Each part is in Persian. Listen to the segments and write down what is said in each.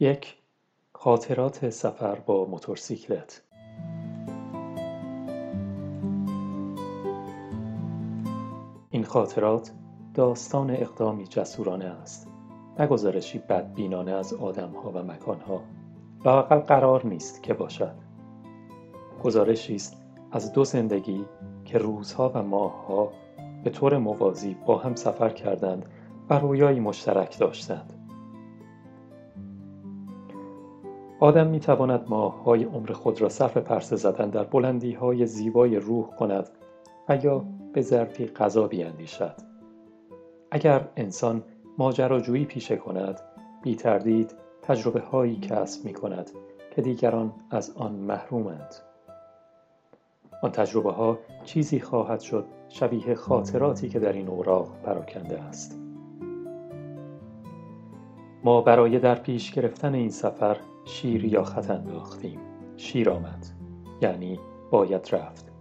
یک خاطرات سفر با موتورسیکلت. این خاطرات داستان اقدامی جسورانه است نه گزارشی بدبینانه از آدمها و مکانها لااقل قرار نیست که باشد. گزارشی است از دو زندگی که روزها و ماهها به طور موازی با هم سفر کردند و رویایی مشترک داشتند. آدم می تواند ماههای عمر خود را صرف پرسه زدن در بلندی های زیبای روح کند و یا به ظرفی غذا بیاندیشد. اگر انسان ماجراجویی پیشه کند بی تردید تجربه هایی کسب می کند که دیگران از آن محرومند. آن تجربه ها چیزی خواهد شد شبیه خاطراتی که در این اوراق پراکنده است. ما برای در پیش گرفتن این سفر شیر یا خط انداختیم شیر آمد یعنی باید رفت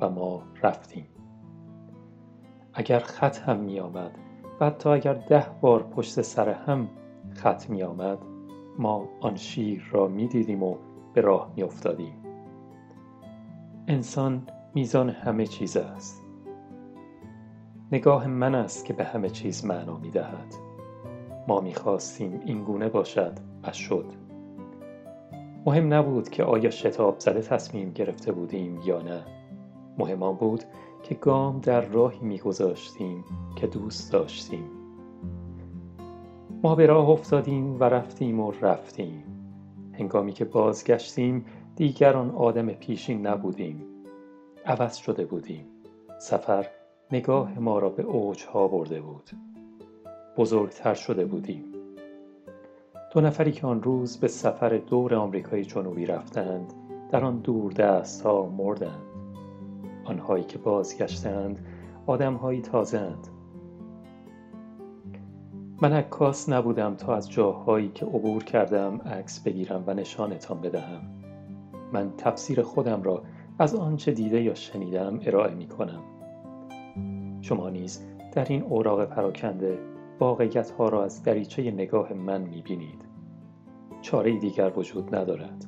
و ما رفتیم. اگر خط هم می آمد و حتی اگر ده بار پشت سر هم خط می آمد ما آن شیر را می دیدیم و به راه می افتادیم. انسان میزان همه چیز است. نگاه من است که به همه چیز معنا می دهد. ما می خواستیم این گونه باشد و شد. مهم نبود که آیا شتاب زده تصمیم گرفته بودیم یا نه. مهم بود که گام در راهی میگذاشتیم که دوست داشتیم. ما به راه افتادیم و رفتیم و رفتیم. هنگامی که بازگشتیم دیگر آدم پیشین نبودیم. عوض شده بودیم. سفر نگاه ما را به اوجها برده بود. بزرگتر شده بودیم. دو نفری که آن روز به سفر دور آمریکای جنوبی رفتند در آن دور دست ها مردند. آنهایی که بازگشتند آدمهایی تازهاند. من عکاس نبودم تا از جاهایی که عبور کردم عکس بگیرم و نشانتان بدهم. من تفسیر خودم را از آنچه دیده یا شنیدم ارائه می کنم. شما نیز در این اوراق پراکنده واقعیت ها را از دریچه نگاه من می بینید. چاره دیگر وجود ندارد.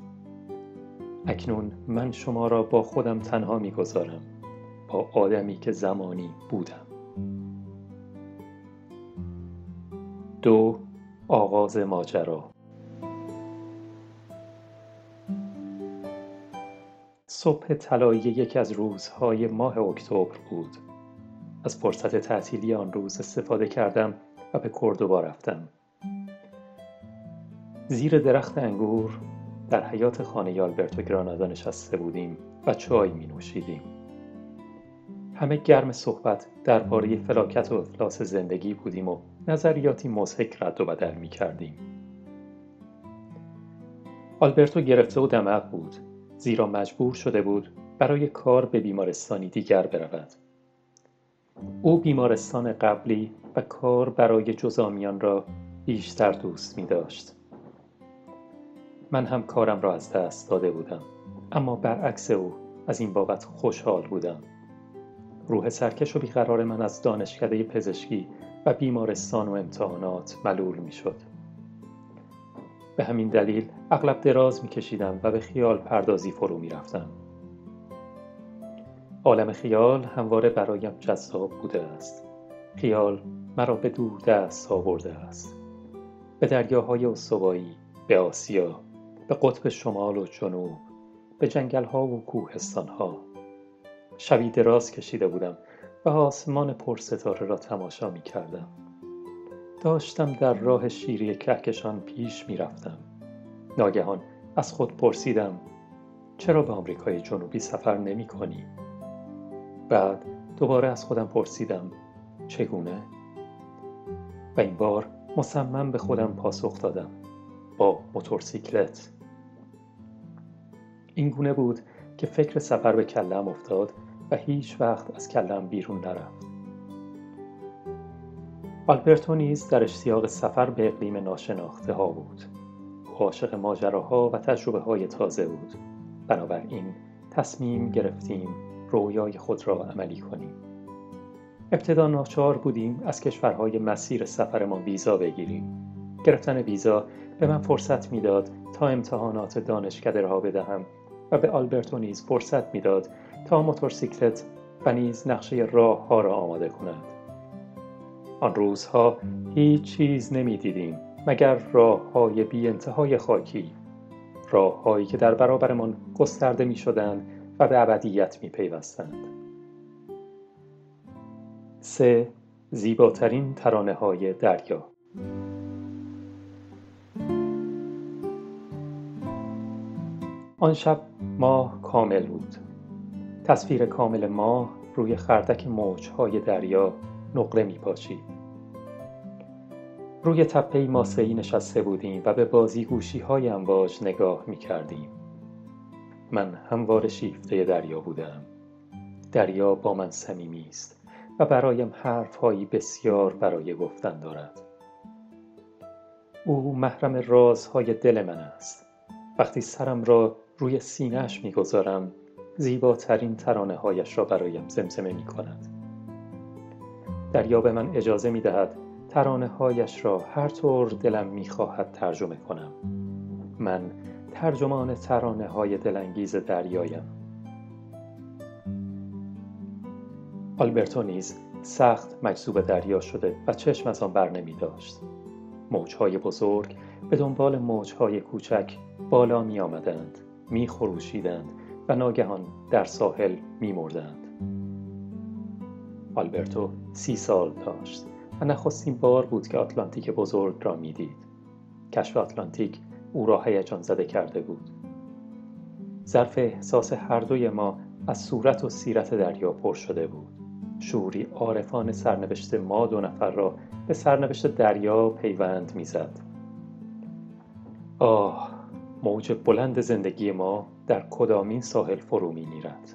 اکنون من شما را با خودم تنها می گذارم با آدمی که زمانی بودم. دو آغاز ماجرا. صبح طلایی یکی از روزهای ماه اکتبر بود. از فرصت تعطیلی آن روز استفاده کردم و به کردوبا رفتم. زیر درخت انگور در حیات خانه آلبرتو گرانادا نشسته بودیم و چای می نوشیدیم. همه گرم صحبت درباره فلاکت و افلاس زندگی بودیم و نظریاتی مضحک رد و بدل می کردیم. آلبرتو گرفته و دمق بود زیرا مجبور شده بود برای کار به بیمارستانی دیگر برود. او بیمارستان قبلی و کار برای جزامیان را بیشتر دوست می داشت. من هم کارم را از دست داده بودم اما برعکس او از این بابت خوشحال بودم روح سرکش و بیقرار من از دانشکده پزشکی و بیمارستان و امتحانات ملول می شد. به همین دلیل اغلب دراز می کشیدم و به خیال پردازی فرو می رفتم. عالم خیال همواره برایم جذاب بوده است. خیال مرا به دور دست آورده است. به دریاهای استوایی، به آسیا، به قطب شمال و جنوب به جنگل ها و کوهستان ها شبی دراز کشیده بودم و آسمان پرستاره را تماشا می کردم داشتم در راه شیری کهکشان پیش می رفتم ناگهان از خود پرسیدم چرا به آمریکای جنوبی سفر نمی کنی؟ بعد دوباره از خودم پرسیدم چگونه؟ و این بار مصمم به خودم پاسخ دادم با موتورسیکلت این گونه بود که فکر سفر به کلم افتاد و هیچ وقت از کلم بیرون نرفت. آلبرتو نیز در اشتیاق سفر به اقلیم ناشناخته ها بود عاشق ماجراها و تجربه های تازه بود. بنابراین تصمیم گرفتیم رویای خود را عملی کنیم. ابتدا ناچار بودیم از کشورهای مسیر سفرمان ویزا بگیریم. گرفتن ویزا به من فرصت می‌داد تا امتحانات دانشکده را بدهم و به آلبرتو نیز فرصت می‌داد تا موتورسیکلت و نیز نقشه راه ها را آماده کند. آن روزها هیچ چیز نمی‌دیدیم مگر راه های بی انتهای خاکی. راه هایی که در برابرمان گسترده می شدند و به ابدیت می پیوستند. سه زیباترین ترانه های دریا. آن شب ماه کامل بود تصویر کامل ماه روی خردک موجهای دریا نقره می روی تپه ماسهی نشسته بودیم و به بازی گوشی های امواج نگاه می کردیم. من هموار شیفته دریا بودم. دریا با من صمیمی است و برایم حرفهایی بسیار برای گفتن دارد. او محرم رازهای دل من است. وقتی سرم را روی سینهش می‌گذارم. زیباترین ترانه هایش را برایم زمزمه می کند. دریا به من اجازه می دهد ترانه هایش را هر طور دلم می‌خواهد ترجمه کنم. من ترجمان ترانه های دلانگیز دریایم. آلبرتو نیز سخت مجذوب دریا شده و چشم از آن بر نمی داشت. موجهای بزرگ به دنبال موجهای کوچک بالا می آمدند. می خروشیدند و ناگهان در ساحل می مردند. آلبرتو سی سال داشت و نخستین بار بود که آتلانتیک بزرگ را می‌دید. کشف آتلانتیک او را هیجان زده کرده بود. ظرف احساس هر دوی ما از صورت و سیرت دریا پر شده بود. شوری عارفان سرنوشت ما دو نفر را به سرنوشت دریا پیوند می‌زد. آه موج بلند زندگی ما در کدامین ساحل فرو می نیرد.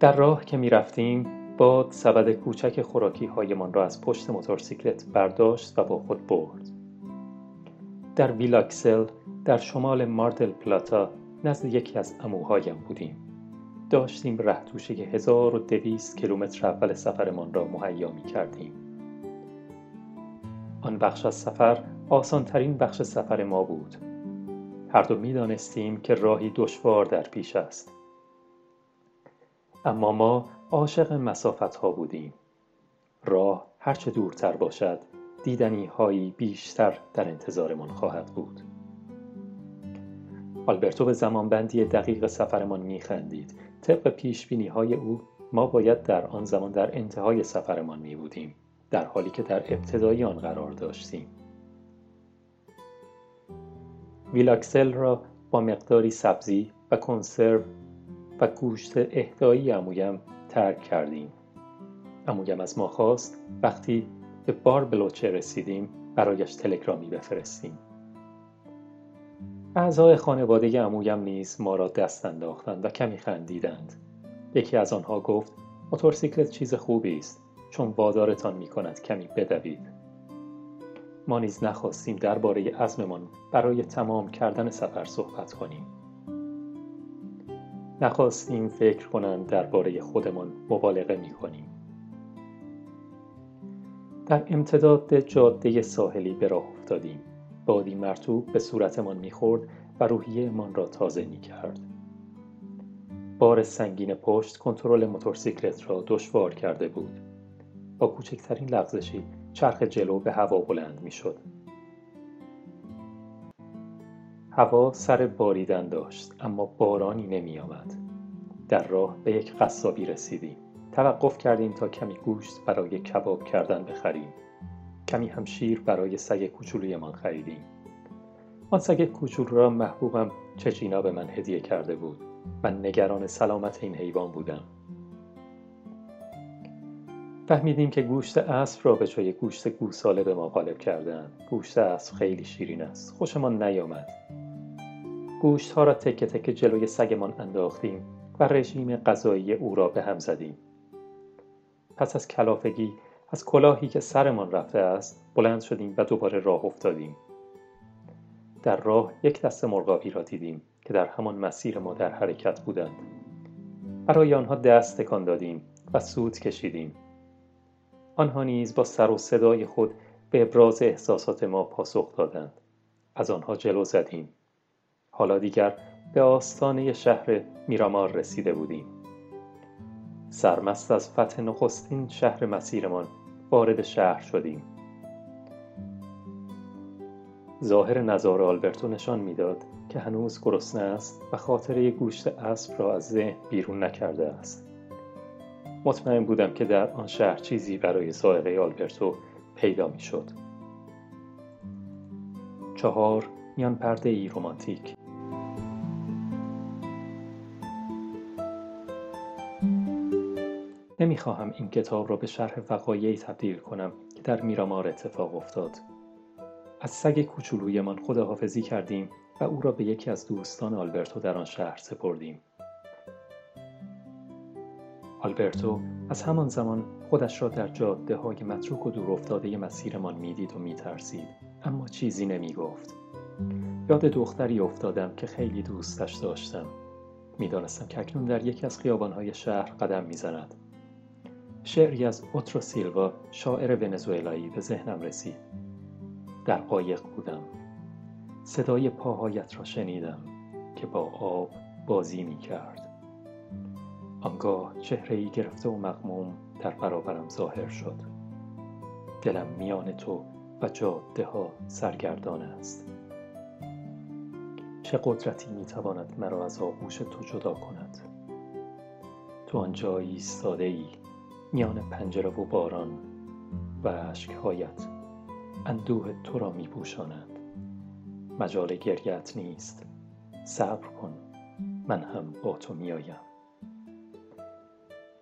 در راه که می رفتیم باد سبد کوچک خوراکی هایمان را از پشت موتورسیکلت برداشت و با خود برد. در ویلاکسل در شمال مارتل پلاتا نزد یکی از اموهایم بودیم. داشتیم ره توشه 1200 کیلومتر اول سفرمان را مهیا می کردیم. آن بخش از سفر آسانترین بخش سفر ما بود. هر دو می دانستیم که راهی دشوار در پیش است. اما ما عاشق مسافت ها بودیم راه هرچه دورتر باشد دیدنی هایی بیشتر در انتظارمان خواهد بود آلبرتو به زمانبندی دقیق سفرمان میخندید طبق پیش بینی های او ما باید در آن زمان در انتهای سفرمان می بودیم در حالی که در ابتدای آن قرار داشتیم ویلاکسل را با مقداری سبزی و کنسرو و گوشت اهدایی امویم ترک کردیم. امویم از ما خواست وقتی به بار بلوچه رسیدیم برایش تلگرامی بفرستیم. اعضای خانواده امویم نیز ما را دست انداختند و کمی خندیدند. یکی از آنها گفت موتورسیکلت چیز خوبی است چون وادارتان می کند کمی بدوید. ما نیز نخواستیم درباره عزممان برای تمام کردن سفر صحبت کنیم نخواستیم فکر کنند درباره خودمان مبالغه می کنیم. در امتداد جاده ساحلی به راه افتادیم. بادی مرتوب به صورتمان می‌خورد و روحیهمان را تازه می کرد. بار سنگین پشت کنترل موتورسیکلت را دشوار کرده بود. با کوچکترین لغزشی چرخ جلو به هوا بلند می شد. هوا سر باریدن داشت اما بارانی نمی آمد. در راه به یک قصابی رسیدیم. توقف کردیم تا کمی گوشت برای کباب کردن بخریم. کمی هم شیر برای سگ کوچولویمان خریدیم. آن سگ کوچولو را محبوبم چچینا به من هدیه کرده بود. من نگران سلامت این حیوان بودم. فهمیدیم که گوشت اسب را به جای گوشت گوساله به ما غالب کردن. گوشت اسب خیلی شیرین است. خوشمان نیامد. گوشت ها را تکه تکه جلوی سگمان انداختیم و رژیم غذایی او را به هم زدیم. پس از کلافگی از کلاهی که سرمان رفته است بلند شدیم و دوباره راه افتادیم. در راه یک دست مرغابی را دیدیم که در همان مسیر ما در حرکت بودند. برای آنها دست تکان دادیم و سود کشیدیم. آنها نیز با سر و صدای خود به ابراز احساسات ما پاسخ دادند. از آنها جلو زدیم. حالا دیگر به آستانه شهر میرامار رسیده بودیم. سرمست از فتح نخستین شهر مسیرمان وارد شهر شدیم. ظاهر نظار آلبرتو نشان می‌داد که هنوز گرسنه است و خاطره گوشت اسب را از ذهن بیرون نکرده است. مطمئن بودم که در آن شهر چیزی برای سائقه آلبرتو پیدا می‌شد. چهار میان پرده ای رومانتیک نمی‌خواهم این کتاب را به شرح وقایعی تبدیل کنم که در میرامار اتفاق افتاد. از سگ کوچولویمان خداحافظی کردیم و او را به یکی از دوستان آلبرتو در آن شهر سپردیم. آلبرتو از همان زمان خودش را در جاده های متروک و دور افتاده مسیرمان می‌دید و میترسید اما چیزی نمی گفت یاد دختری افتادم که خیلی دوستش داشتم. می‌دانستم که اکنون در یکی از خیابانهای شهر قدم می‌زند. شعری از اوترو سیلوا شاعر ونزوئلایی به ذهنم رسید. در قایق بودم. صدای پاهایت را شنیدم که با آب بازی می کرد آنگاه چهره ای گرفته و مغموم در برابرم ظاهر شد. دلم میان تو و جاده ها سرگردان است. چه قدرتی می‌تواند مرا از آغوش تو جدا کند؟ تو آنجا ایستاده ای میان پنجره و باران و اشکهایت اندوه تو را می پوشاند مجال گریت نیست. صبر کن من هم با تو میآیم.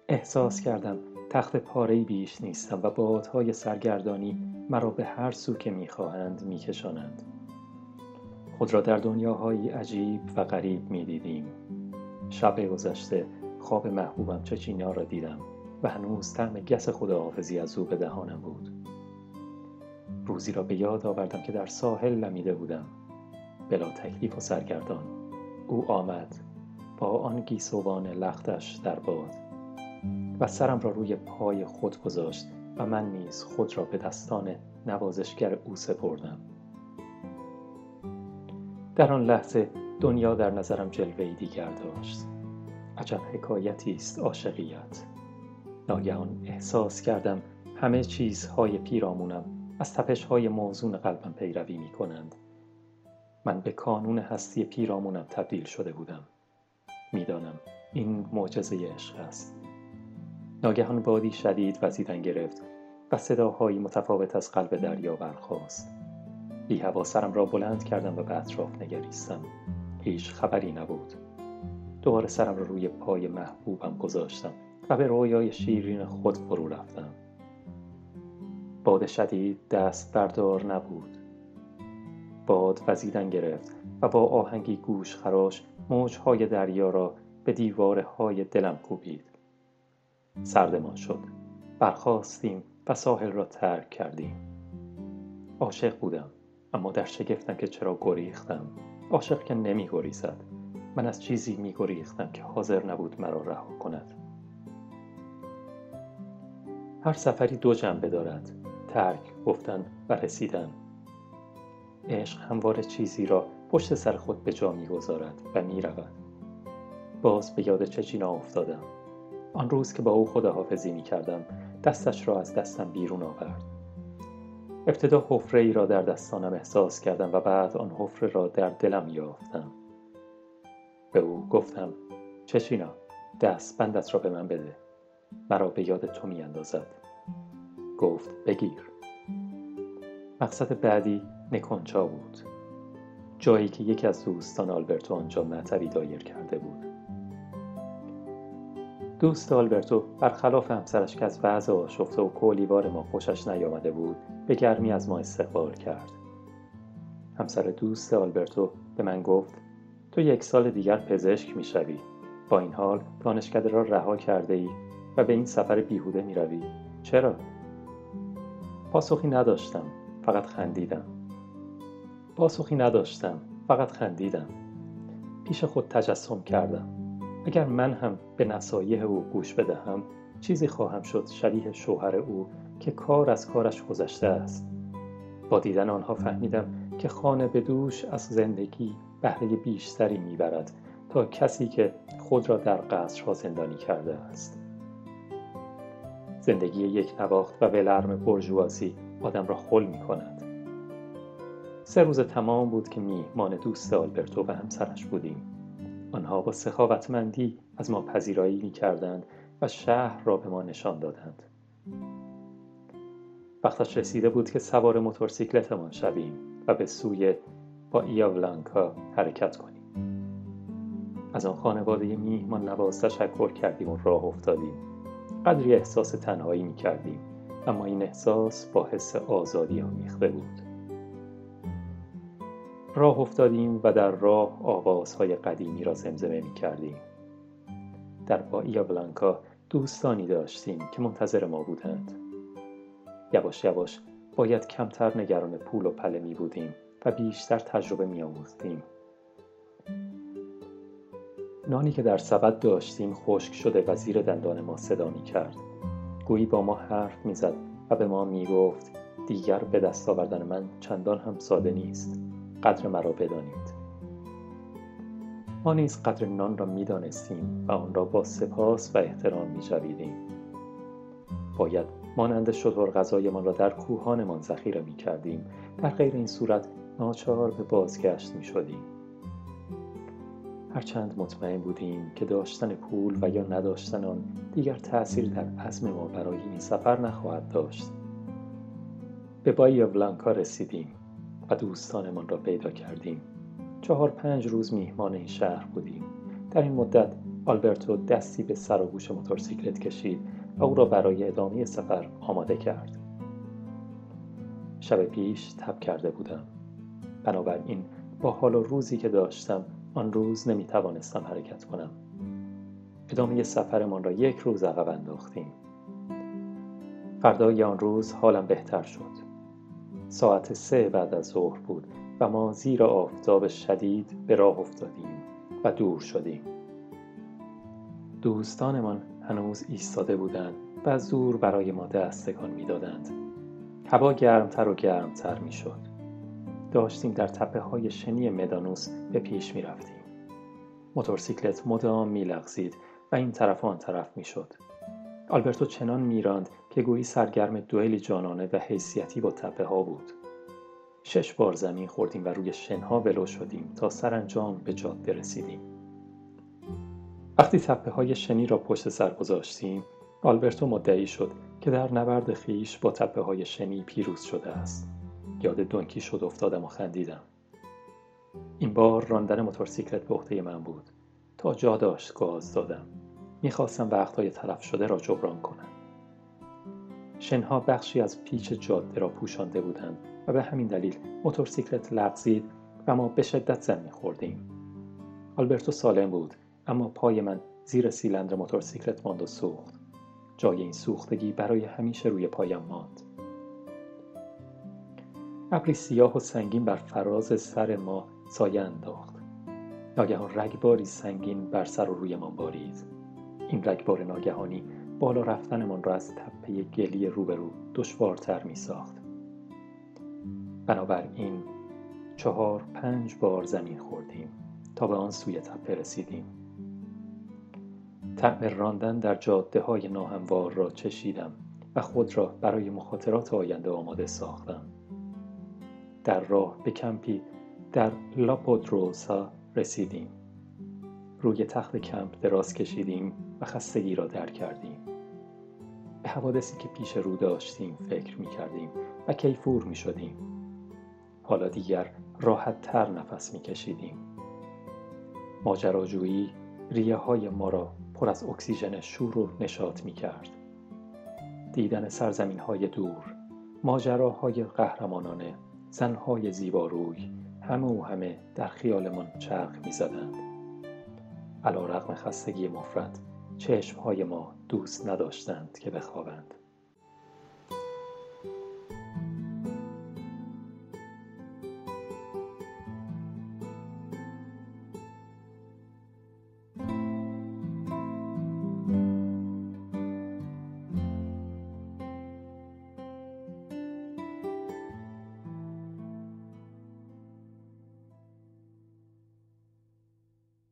احساس کردم تخت پاره بیش نیستم و بادهای سرگردانی مرا به هر سو که می‌خواهند میکشانند. خود را در دنیاهایی عجیب و غریب می‌دیدیم. شب گذشته خواب محبوبم چچینا را دیدم و هنوز طعم گس خداحافظی از او به دهانم بود. روزی را به یاد آوردم که در ساحل لمیده بودم. بلا تکلیف و سرگردان او آمد با آن گیسوان لختش در باد. و سرم را روی پای خود گذاشت و من نیز خود را به دستان نوازشگر او سپردم. در آن لحظه دنیا در نظرم جلوه دیگر داشت. عجب حکایتی است عاشقیت. ناگهان احساس کردم همه چیزهای پیرامونم از تپشهای موزون قلبم پیروی می کنند من به کانون هستی پیرامونم تبدیل شده بودم. می‌دانم این معجزه عشق است. ناگهان بادی شدید وزیدن گرفت و صداهایی متفاوت از قلب دریا برخاست. بی هوا سرم را بلند کردم و به اطراف نگریستم. هیچ خبری نبود. دوباره سرم را روی پای محبوبم گذاشتم و به رویای شیرین خود فرو رفتم. باد شدید دست بردار نبود. باد وزیدن گرفت و با آهنگی گوش خراش موجهای دریا را به دیواره های دلم کوبید. سردمان شد. برخواستیم و ساحل را ترک کردیم. عاشق بودم اما در شگفتم که چرا گریختم. عاشق که نمی گریزد. من از چیزی می گریختم که حاضر نبود مرا رها کند. هر سفری دو جنبه دارد. ترک گفتن و رسیدن. عشق همواره چیزی را پشت سر خود به جا می‌گذارد و می‌رود باز به یاد چچینا افتادم. آن روز که با او خداحافظی می کردم دستش را از دستم بیرون آورد. ابتدا حفره ای را در دستانم احساس کردم و بعد آن حفره را در دلم یافتم. به او گفتم چچینا دست بندت را به من بده. مرا به یاد تو می اندازد گفت بگیر. مقصد بعدی نکونچا بود. جایی که یکی از دوستان آلبرتو آنجا معطبی دایر کرده بود. دوست آلبرتو برخلاف همسرش که از وضع آشفته و کولیوار ما خوشش نیامده بود به گرمی از ما استقبال کرد. همسر دوست آلبرتو به من گفت تو یک سال دیگر پزشک می‌شوی با این حال دانشکده را رها کرده ای و به این سفر بیهوده می روی. چرا؟ پاسخی نداشتم فقط خندیدم. پاسخی نداشتم فقط خندیدم. پیش خود تجسم کردم. اگر من هم به نصایح او گوش بدهم چیزی خواهم شد شبیه شوهر او که کار از کارش گذشته است. با دیدن آنها فهمیدم که خانه به دوش از زندگی بهره بیشتری می‌برد تا کسی که خود را در قصرها زندانی کرده است. زندگی یک نواخت و ولرم برجوازی آدم را خل می کند سه روز تمام بود که میهمان دوست آلبرتو و همسرش بودیم. آنها با سخاوتمندی از ما پذیرایی می کردند و شهر را به ما نشان دادند. وقتش رسیده بود که سوار موتورسیکلتمان شویم و به سوی با ایاولانکا حرکت کنیم. از آن خانواده میهمان نواز تشکر کردیم و راه افتادیم. قدری احساس تنهایی می کردیم اما این احساس با حس آزادی آمیخته بود. راه افتادیم و در راه آوازهای قدیمی را زمزمه می کردیم در بائیا بلانکا دوستانی داشتیم که منتظر ما بودند. یواش یواش باید کمتر نگران پول و پله می بودیم و بیشتر تجربه می آموختیم نانی که در سبد داشتیم خشک شده و زیر دندان ما صدا می کرد. گویی با ما حرف می‌زد و به ما می گفت دیگر به دست آوردن من چندان هم ساده نیست. قدر مرا بدانید. ما نیز قدر نان را می‌دانستیم و آن را با سپاس و احترام میجویدیم باید مانند شطور غذایمان را در کوهانمان ذخیره می‌کردیم. در غیر این صورت ناچار به بازگشت می‌شدیم. هرچند مطمئن بودیم که داشتن پول و یا نداشتن آن دیگر تأثیر در عزم ما برای این سفر نخواهد داشت. به بایی بلانکا رسیدیم. و دوستانمان را پیدا کردیم. چهار پنج روز میهمان این شهر بودیم. در این مدت آلبرتو دستی به سر و گوش موتورسیکلت کشید و او را برای ادامه سفر آماده کرد. شب پیش تب کرده بودم. بنابراین با حال و روزی که داشتم آن روز نمی توانستم حرکت کنم. ادامه سفرمان را یک روز عقب انداختیم. فردای آن روز حالم بهتر شد. ساعت سه بعد از ظهر بود و ما زیر آفتاب شدید به راه افتادیم و دور شدیم دوستانمان هنوز ایستاده بودند و از دور برای ما دستگان می‌دادند هوا گرمتر و گرمتر می‌شد داشتیم در تپه های شنی مدانوس به پیش می رفتیم. موتورسیکلت مدام می لغزید و این طرف آن طرف می شد. آلبرتو چنان میراند که گویی سرگرم دوئلی جانانه و حیثیتی با تپه ها بود. شش بار زمین خوردیم و روی شنها ولو شدیم تا سرانجام به جاده رسیدیم وقتی تپه های شنی را پشت سر گذاشتیم آلبرتو مدعی شد که در نبرد خیش با تپه های شنی پیروز شده است. یاد دونکی شد افتادم و خندیدم. این بار راندن موتورسیکلت به عهده من بود. تا جا داشت گاز دادم. می‌خواستم وقتهای تلف شده را جبران کنم. شنها بخشی از پیچ جاده را پوشانده بودند و به همین دلیل موتورسیکلت لغزید و ما به شدت زمین خوردیم. آلبرتو سالم بود اما پای من زیر سیلندر موتورسیکلت ماند و سوخت. جای این سوختگی برای همیشه روی پایم ماند. ابری سیاه و سنگین بر فراز سر ما سایه انداخت. ناگهان رگباری سنگین بر سر و رویمان بارید این رگبار ناگهانی بالا رفتنمان را از تپه گلی روبرو دشوارتر می ساخت بنابراین چهار پنج بار زمین خوردیم تا به آن سوی تپه رسیدیم. طعم راندن در جاده های ناهموار را چشیدم و خود را برای مخاطرات آینده آماده ساختم. در راه به کمپی در لاپودروسا رسیدیم. روی تخت کمپ دراز کشیدیم خستگی را در کردیم. به حوادثی که پیش رو داشتیم فکر می کردیم و کیفور می شدیم حالا دیگر راحت تر نفس می کشیدیم ماجراجویی ریه های ما را پر از اکسیژن شور و نشاط می کرد دیدن سرزمین های دور ماجراهای قهرمانانه زنهای زیباروی همه و همه در خیالمان چرخ می زدند علا رقم خستگی مفرد چشمهای ما دوست نداشتند که بخوابند.